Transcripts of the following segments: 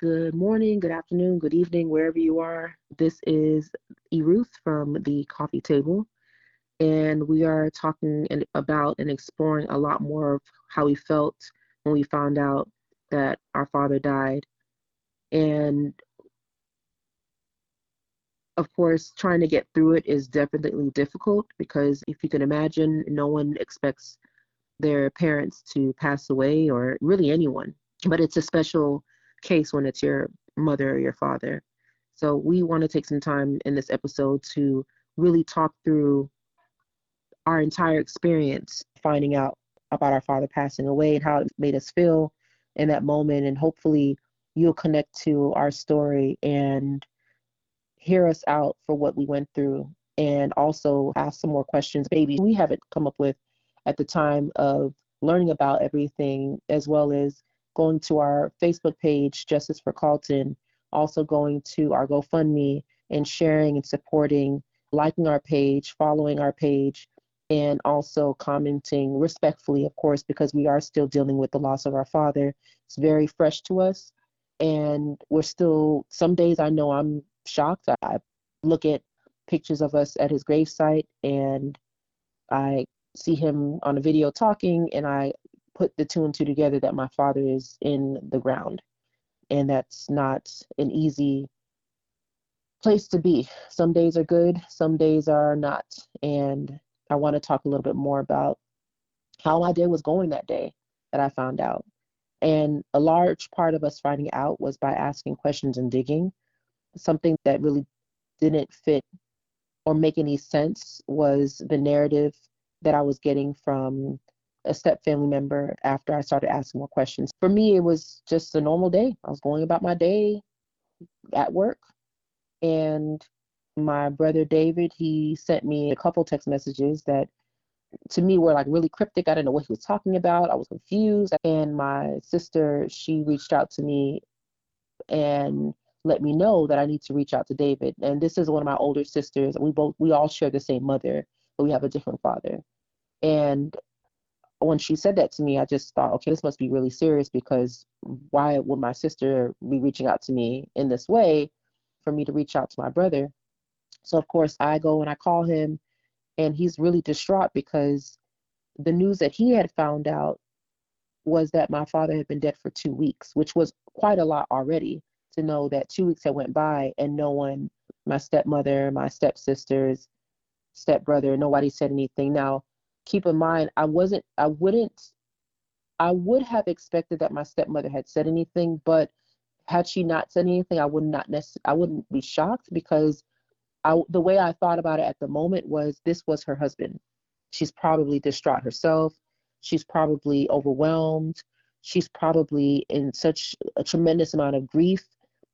Good morning, good afternoon, good evening, wherever you are. This is Eruth from the coffee table, and we are talking about and exploring a lot more of how we felt when we found out that our father died. And of course, trying to get through it is definitely difficult because if you can imagine, no one expects their parents to pass away or really anyone, but it's a special case when it's your mother or your father. So we want to take some time in this episode to really talk through our entire experience finding out about our father passing away and how it made us feel in that moment and hopefully you'll connect to our story and hear us out for what we went through and also ask some more questions maybe we haven't come up with at the time of learning about everything as well as going to our Facebook page, Justice for Carlton, also going to our GoFundMe and sharing and supporting, liking our page, following our page, and also commenting respectfully, of course, because we are still dealing with the loss of our father. It's very fresh to us. And we're still, some days I know I'm shocked. I look at pictures of us at his gravesite and I see him on a video talking and I put the two and two together that my father is in the ground. And that's not an easy place to be. Some days are good, some days are not. And I want to talk a little bit more about how my day was going that day that I found out. And a large part of us finding out was by asking questions and digging. Something that really didn't fit or make any sense was the narrative that I was getting from a step family member after I started asking more questions. For me, it was just a normal day. I was going about my day at work. And my brother David, he sent me a couple text messages that to me were like really cryptic. I didn't know what he was talking about. I was confused. And my sister, she reached out to me and let me know that I need to reach out to David. And this is one of my older sisters. We both we all share the same mother, but we have a different father. And when she said that to me, I just thought, okay, this must be really serious because why would my sister be reaching out to me in this way for me to reach out to my brother? So, of course, I go and I call him, and he's really distraught because the news that he had found out was that my father had been dead for two weeks, which was quite a lot already to know that two weeks had went by and no one, my stepmother, my stepsisters, stepbrother, nobody said anything. Now, keep in mind, I wasn't, I wouldn't, I would have expected that my stepmother had said anything, but had she not said anything, I would not necessarily, I wouldn't be shocked because I, the way I thought about it at the moment was this was her husband. She's probably distraught herself. She's probably overwhelmed. She's probably in such a tremendous amount of grief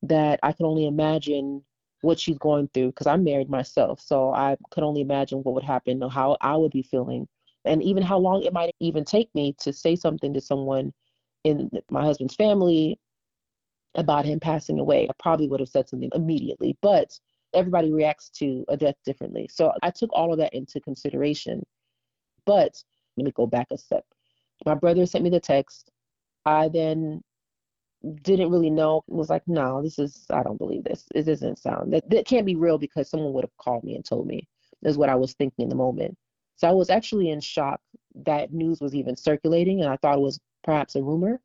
that I can only imagine what she's going through because I'm married myself. So I could only imagine what would happen or how I would be feeling and even how long it might even take me to say something to someone in my husband's family about him passing away. I probably would have said something immediately, but everybody reacts to a death differently. So I took all of that into consideration. But let me go back a step. My brother sent me the text. I then didn't really know was like no this is i don't believe this it doesn't sound that, that can't be real because someone would have called me and told me is what i was thinking in the moment so I was actually in shock that news was even circulating, and I thought it was perhaps a rumor.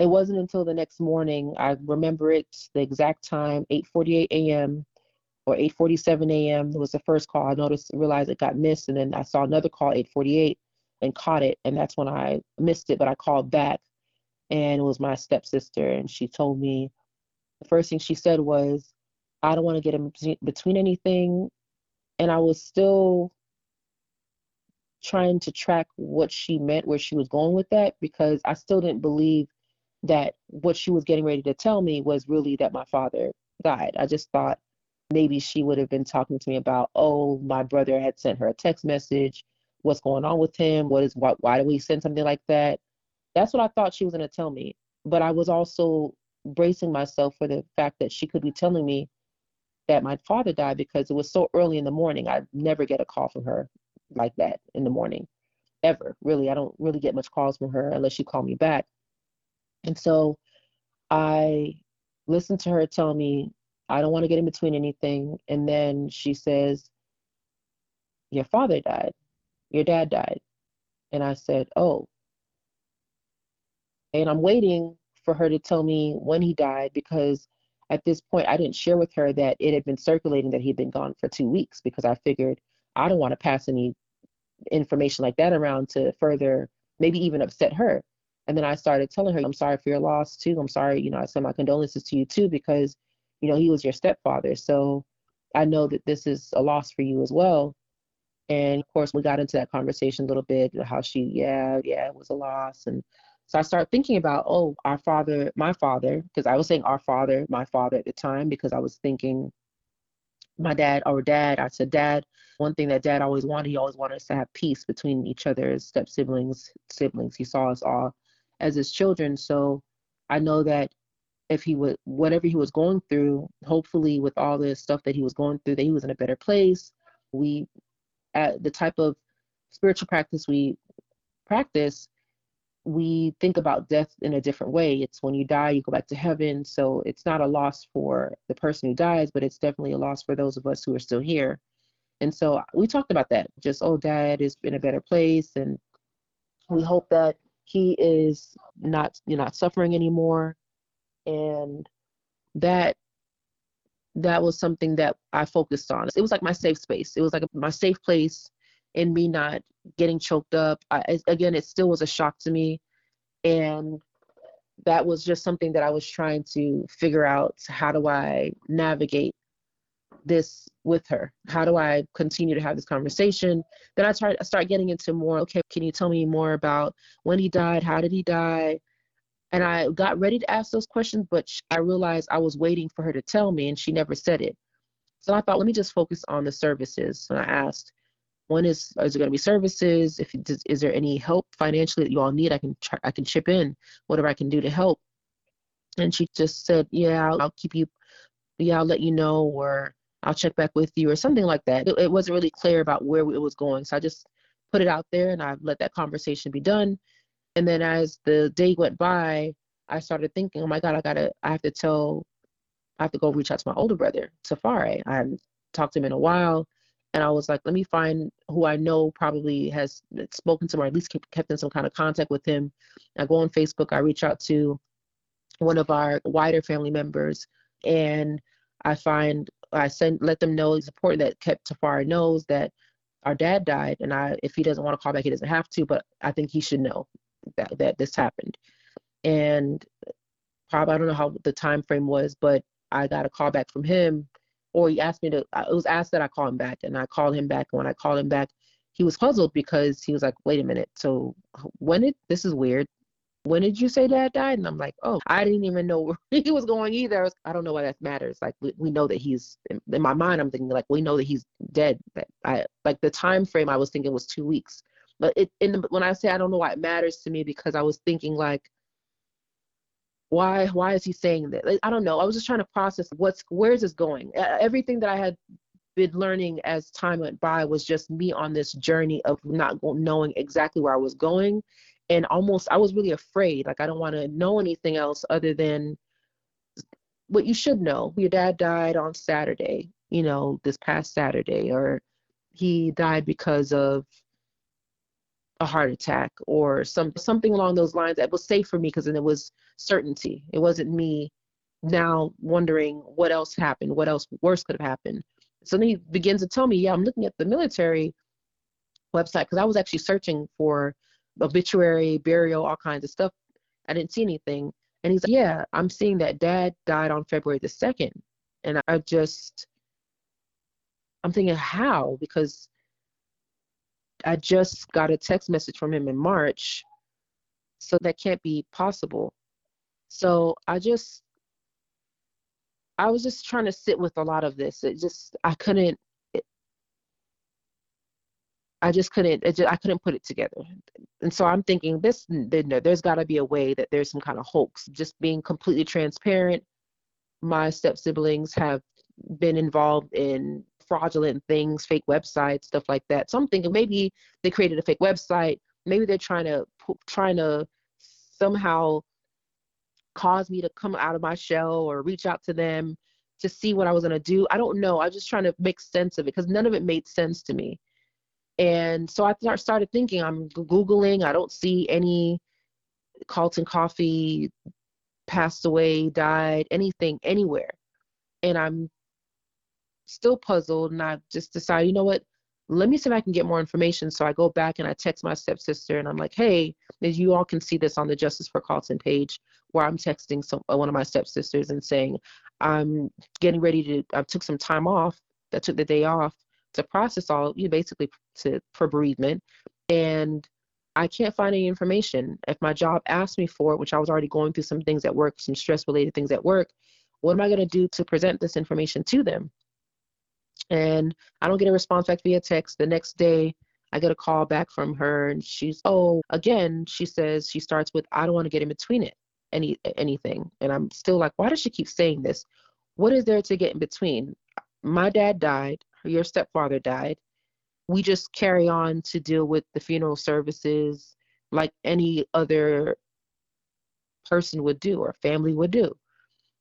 It wasn't until the next morning, I remember it the exact time, 8:48 a.m. or 8:47 a.m. was the first call. I noticed, realized it got missed, and then I saw another call 8:48 and caught it, and that's when I missed it. But I called back, and it was my stepsister, and she told me the first thing she said was, "I don't want to get in between anything and I was still trying to track what she meant, where she was going with that, because I still didn't believe that what she was getting ready to tell me was really that my father died. I just thought maybe she would have been talking to me about, oh, my brother had sent her a text message. What's going on with him? What is why? Why do we send something like that? That's what I thought she was going to tell me. But I was also bracing myself for the fact that she could be telling me that my father died because it was so early in the morning. I never get a call from her like that in the morning, ever. Really, I don't really get much calls from her unless she call me back. And so I listened to her tell me, I don't want to get in between anything. And then she says, Your father died. Your dad died. And I said, Oh. And I'm waiting for her to tell me when he died because at this point I didn't share with her that it had been circulating that he'd been gone for two weeks because I figured I don't want to pass any information like that around to further maybe even upset her. And then I started telling her, I'm sorry for your loss too. I'm sorry, you know, I send my condolences to you too because, you know, he was your stepfather. So I know that this is a loss for you as well. And of course, we got into that conversation a little bit, how she, yeah, yeah, it was a loss. And so I started thinking about, oh, our father, my father, because I was saying our father, my father at the time, because I was thinking my dad, our dad, I said, Dad, one thing that dad always wanted, he always wanted us to have peace between each other as step siblings, siblings. He saw us all as his children. So I know that if he would, whatever he was going through, hopefully with all the stuff that he was going through, that he was in a better place. We, at the type of spiritual practice we practice, we think about death in a different way. It's when you die, you go back to heaven. So it's not a loss for the person who dies, but it's definitely a loss for those of us who are still here. And so uh, we talked about that. Just, oh, dad is in a better place. And we hope that he is not, you know, not suffering anymore. And that that was something that I focused on. It was like my safe space. It was like my safe place in me not getting choked up. I, again, it still was a shock to me. And that was just something that I was trying to figure out how do I navigate this with her? How do I continue to have this conversation? Then I start I start getting into more, okay, can you tell me more about when he died? How did he die? And I got ready to ask those questions, but I realized I was waiting for her to tell me and she never said it. So I thought, let me just focus on the services. And I asked, one is, is there going to be services? If is there any help financially that you all need? I can try, I can chip in whatever I can do to help. And she just said, yeah, I'll, I'll keep you, yeah, I'll let you know, or I'll check back with you, or something like that. It, it wasn't really clear about where it was going, so I just put it out there and I let that conversation be done. And then as the day went by, I started thinking, oh my God, I gotta, I have to tell, I have to go reach out to my older brother, Tafari. I haven't talked to him in a while and I was like, let me find who I know probably has spoken to him or at least kept, in some kind of contact with him. I go on Facebook, I reach out to one of our wider family members, and I find I send let them know it's important that Kept Tafari knows that our dad died, and I if he doesn't want to call back, he doesn't have to, but I think he should know that that this happened. And probably I don't know how the time frame was, but I got a call back from him or he asked me to it was asked that i call him back and i called him back and when i called him back he was puzzled because he was like wait a minute so when did this is weird. When did you say dad died? And i'm like oh i didn't even know where he was going either. I, was, I don't know why that matters. Like we, we know that he's in, in my mind i'm thinking like we know that he's dead. That i like the time frame i was thinking was two weeks. But it in the, when i say i don't know why it matters to me because i was thinking like why why is he saying that? I don't know. I was just trying to process what's where is this going? Everything that i had been learning as time went by was just me on this journey of not knowing exactly where i was going. And almost i was really afraid. Like i don't want to know anything else other than what you should know. Your dad died on saturday you know this past saturday or he died because of a heart attack or some something along those lines that was safe for me because then it was certainty. It wasn't me now wondering what else happened, what else worse could have happened. So then he begins to tell me, yeah, I'm looking at the military website because I was actually searching for obituary, burial, all kinds of stuff. I didn't see anything. And he's like, yeah, I'm seeing that dad died on February the 2nd. And I just, I'm thinking, how? Because I just got a text message from him in March, so that can't be possible. So I just, I was just trying to sit with a lot of this. It just, I couldn't, it, I just couldn't, just, I couldn't put it together. And so I'm thinking this, there's got to be a way that there's some kind of hoax. Just being completely transparent. My step siblings have been involved in fraudulent things, fake websites, stuff like that. So I'm thinking maybe they created a fake website. Maybe they're trying to trying to somehow cause me to come out of my shell or reach out to them to see what I was to do. I don't know. I was just trying to make sense of it because none of it made sense to me. And so I started thinking, I'm Googling, I don't see any Carlton Coffee passed away, died, anything, anywhere. And I'm still puzzled. And I just decided, you know what? Let me see if I can get more information. So I go back and I text my stepsister and I'm like, hey, as you all can see this on the Justice for Carlton page, where I'm texting some uh, one of my stepsisters and saying, I'm getting ready to, I took some time off, I took the day off to process all, you know, basically to, for bereavement. And I can't find any information. If my job asked me for it, which I was already going through some things at work, some stress related things at work, what am I going to do to present this information to them? And I don't get a response back via text. The next day, I get a call back from her, and she's, oh, again, she says, she starts with, I don't want to get in between it, any anything. And I'm still like, why does she keep saying this? What is there to get in between? My dad died, your stepfather died we just carry on to deal with the funeral services like any other person would do or family would do.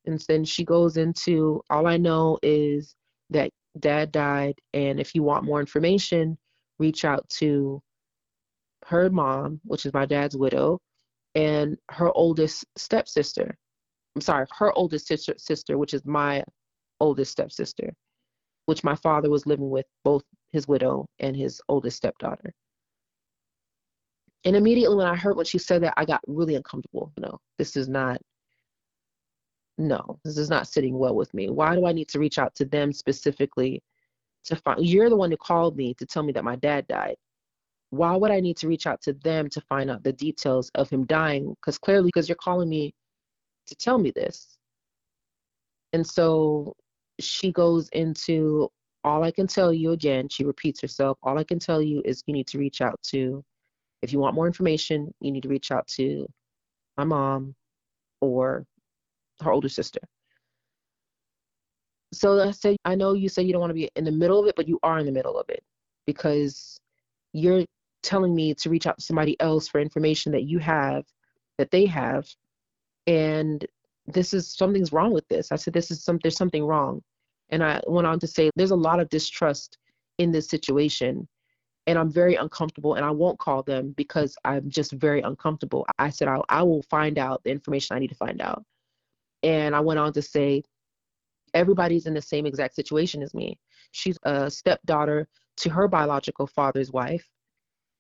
And then she goes into all I know is that dad died, and if you want more information, reach out to her mom, which is my dad's widow, and her oldest stepsister. I'm sorry, her oldest sister, sister which is my oldest stepsister, which my father was living with both his widow, and his oldest stepdaughter. And immediately when I heard when she said that, I got really uncomfortable. No, this is not, no, this is not sitting well with me. Why do I need to reach out to them specifically to find, you're the one who called me to tell me that my dad died. Why would I need to reach out to them to find out the details of him dying? Because clearly, because you're calling me to tell me this. And so she goes into all I can tell you again, she repeats herself, all I can tell you is you need to reach out to, if you want more information, you need to reach out to my mom or her older sister. So I said, I know you say you don't want to be in the middle of it, but you are in the middle of it because you're telling me to reach out to somebody else for information that you have, that they have, and this is something's wrong with this. I said, this is some there's something wrong. And I went on to say, there's a lot of distrust in this situation. And I'm very uncomfortable, and I won't call them because I'm just very uncomfortable. I said, I, I will find out the information I need to find out. And I went on to say, everybody's in the same exact situation as me. She's a stepdaughter to her biological father's wife.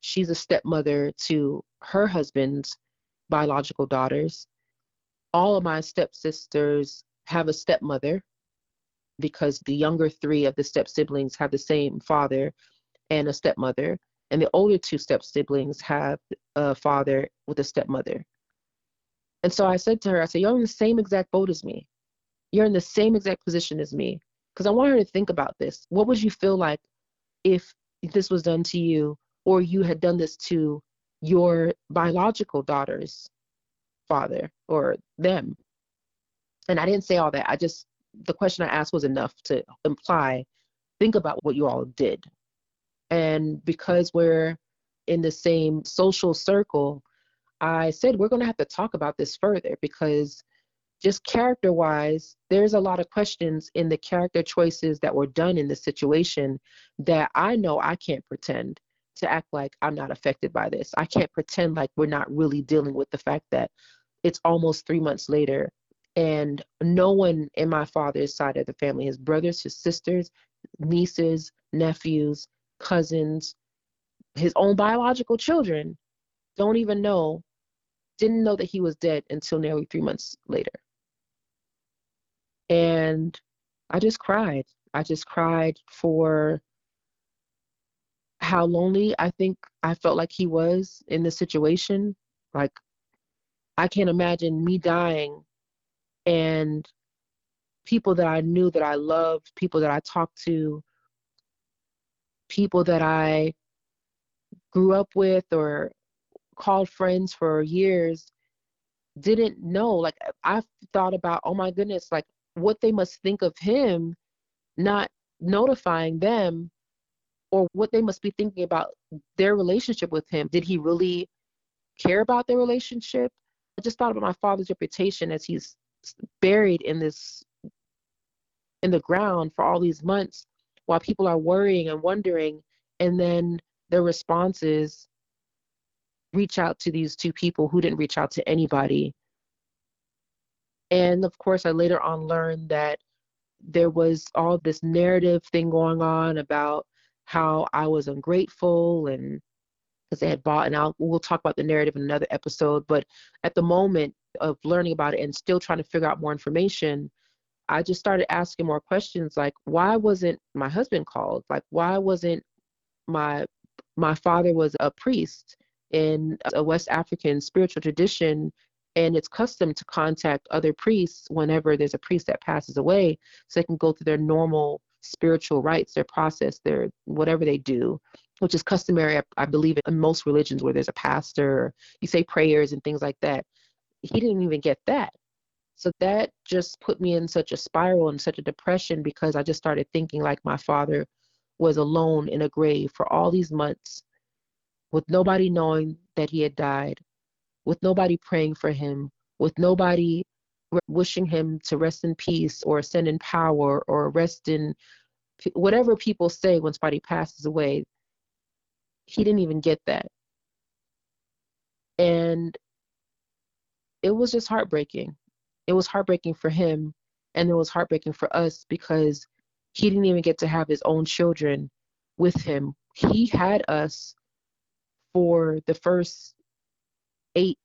She's a stepmother to her husband's biological daughters. All of my stepsisters have a stepmother because the younger three of the step siblings have the same father and a stepmother, and the older two step siblings have a father with a stepmother. And so I said to her, I said, You're in the same exact boat as me. You're in the same exact position as me. Because I want her to think about this. What would you feel like if this was done to you or you had done this to your biological daughter's father or them? And I didn't say all that. I just the question I asked was enough to imply think about what you all did. And because we're in the same social circle, I said we're going to have to talk about this further because just character wise, there's a lot of questions in the character choices that were done in this situation that I know I can't pretend to act like I'm not affected by this. I can't pretend like we're not really dealing with the fact that it's almost three months later and no one in my father's side of the family his brothers his sisters nieces nephews cousins his own biological children don't even know didn't know that he was dead until nearly three months later. And i just cried. I just cried for how lonely i think i felt like he was in this situation. Like i can't imagine me dying and people that I knew that I loved, people that I talked to, people that I grew up with or called friends for years didn't know. Like I thought about, oh my goodness, like what they must think of him not notifying them or what they must be thinking about their relationship with him. Did he really care about their relationship? I just thought about my father's reputation as he's buried in this in the ground for all these months while people are worrying and wondering and then their responses reach out to these two people who didn't reach out to anybody. And of course i later on learned that there was all this narrative thing going on about how i was ungrateful and because they had bought and I'll, we'll talk about the narrative in another episode but at the moment of learning about it and still trying to figure out more information i just started asking more questions like why wasn't my husband called? Like why wasn't my my father was a priest in a west african spiritual tradition and it's custom to contact other priests whenever there's a priest that passes away so they can go through their normal spiritual rites their process their whatever they do which is customary i believe in most religions where there's a pastor you say prayers and things like that. He didn't even get that. So that just put me in such a spiral and such a depression because i just started thinking like my father was alone in a grave for all these months with nobody knowing that he had died with nobody praying for him, with nobody wishing him to rest in peace or ascend in power or rest in whatever people say when somebody passes away. He didn't even get that. And it was just heartbreaking. It was heartbreaking for him, and it was heartbreaking for us because he didn't even get to have his own children with him. He had us for the first eight,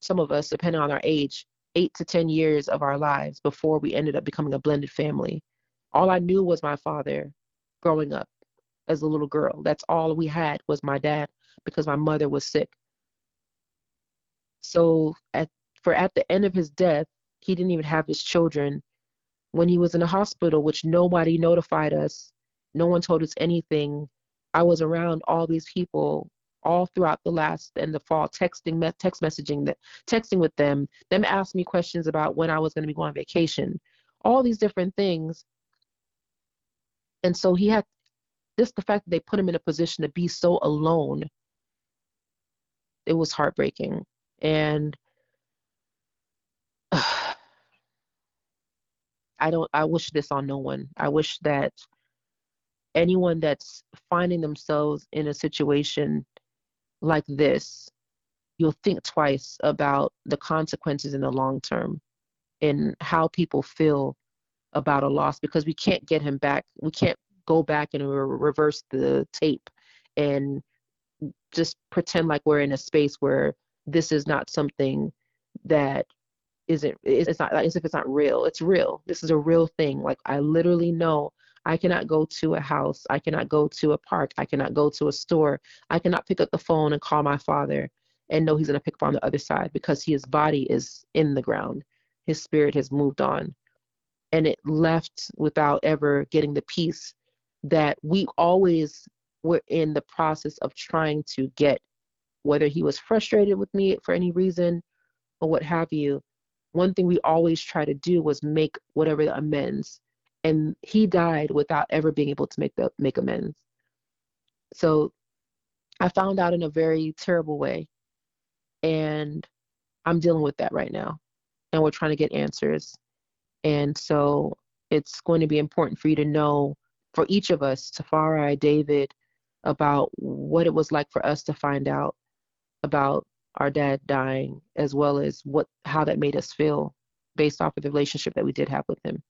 some of us, depending on our age, eight to 10 years of our lives before we ended up becoming a blended family. All I knew was my father growing up as a little girl. That's all we had was my dad because my mother was sick. So at for at the end of his death, he didn't even have his children. When he was in the hospital, which nobody notified us, no one told us anything. I was around all these people all throughout the last and the fall texting text messaging that texting with them. Them asked me questions about when i was going to be going on vacation. All these different things. And so he had just the fact that they put him in a position to be so alone it was heartbreaking. And uh, i don't i wish this on no one. I wish that anyone that's finding themselves in a situation like this, you'll think twice about the consequences in the long term and how people feel about a loss because we can't get him back. We can't go back and re- reverse the tape and just pretend like we're in a space where this is not something that isn't it's not as if it's not real. It's real. This is a real thing. Like i literally know I cannot go to a house. I cannot go to a park. I cannot go to a store. I cannot pick up the phone and call my father and know he's going to pick up on the other side because his body is in the ground. His spirit has moved on. And it left without ever getting the peace that we always were in the process of trying to get, whether he was frustrated with me for any reason or what have you. One thing we always try to do was make whatever the amends and he died without ever being able to make the make amends. So I found out in a very terrible way, and I'm dealing with that right now, and we're trying to get answers. And so it's going to be important for you to know, for each of us, Tafari, David, about what it was like for us to find out about our dad dying, as well as what how that made us feel based off of the relationship that we did have with him.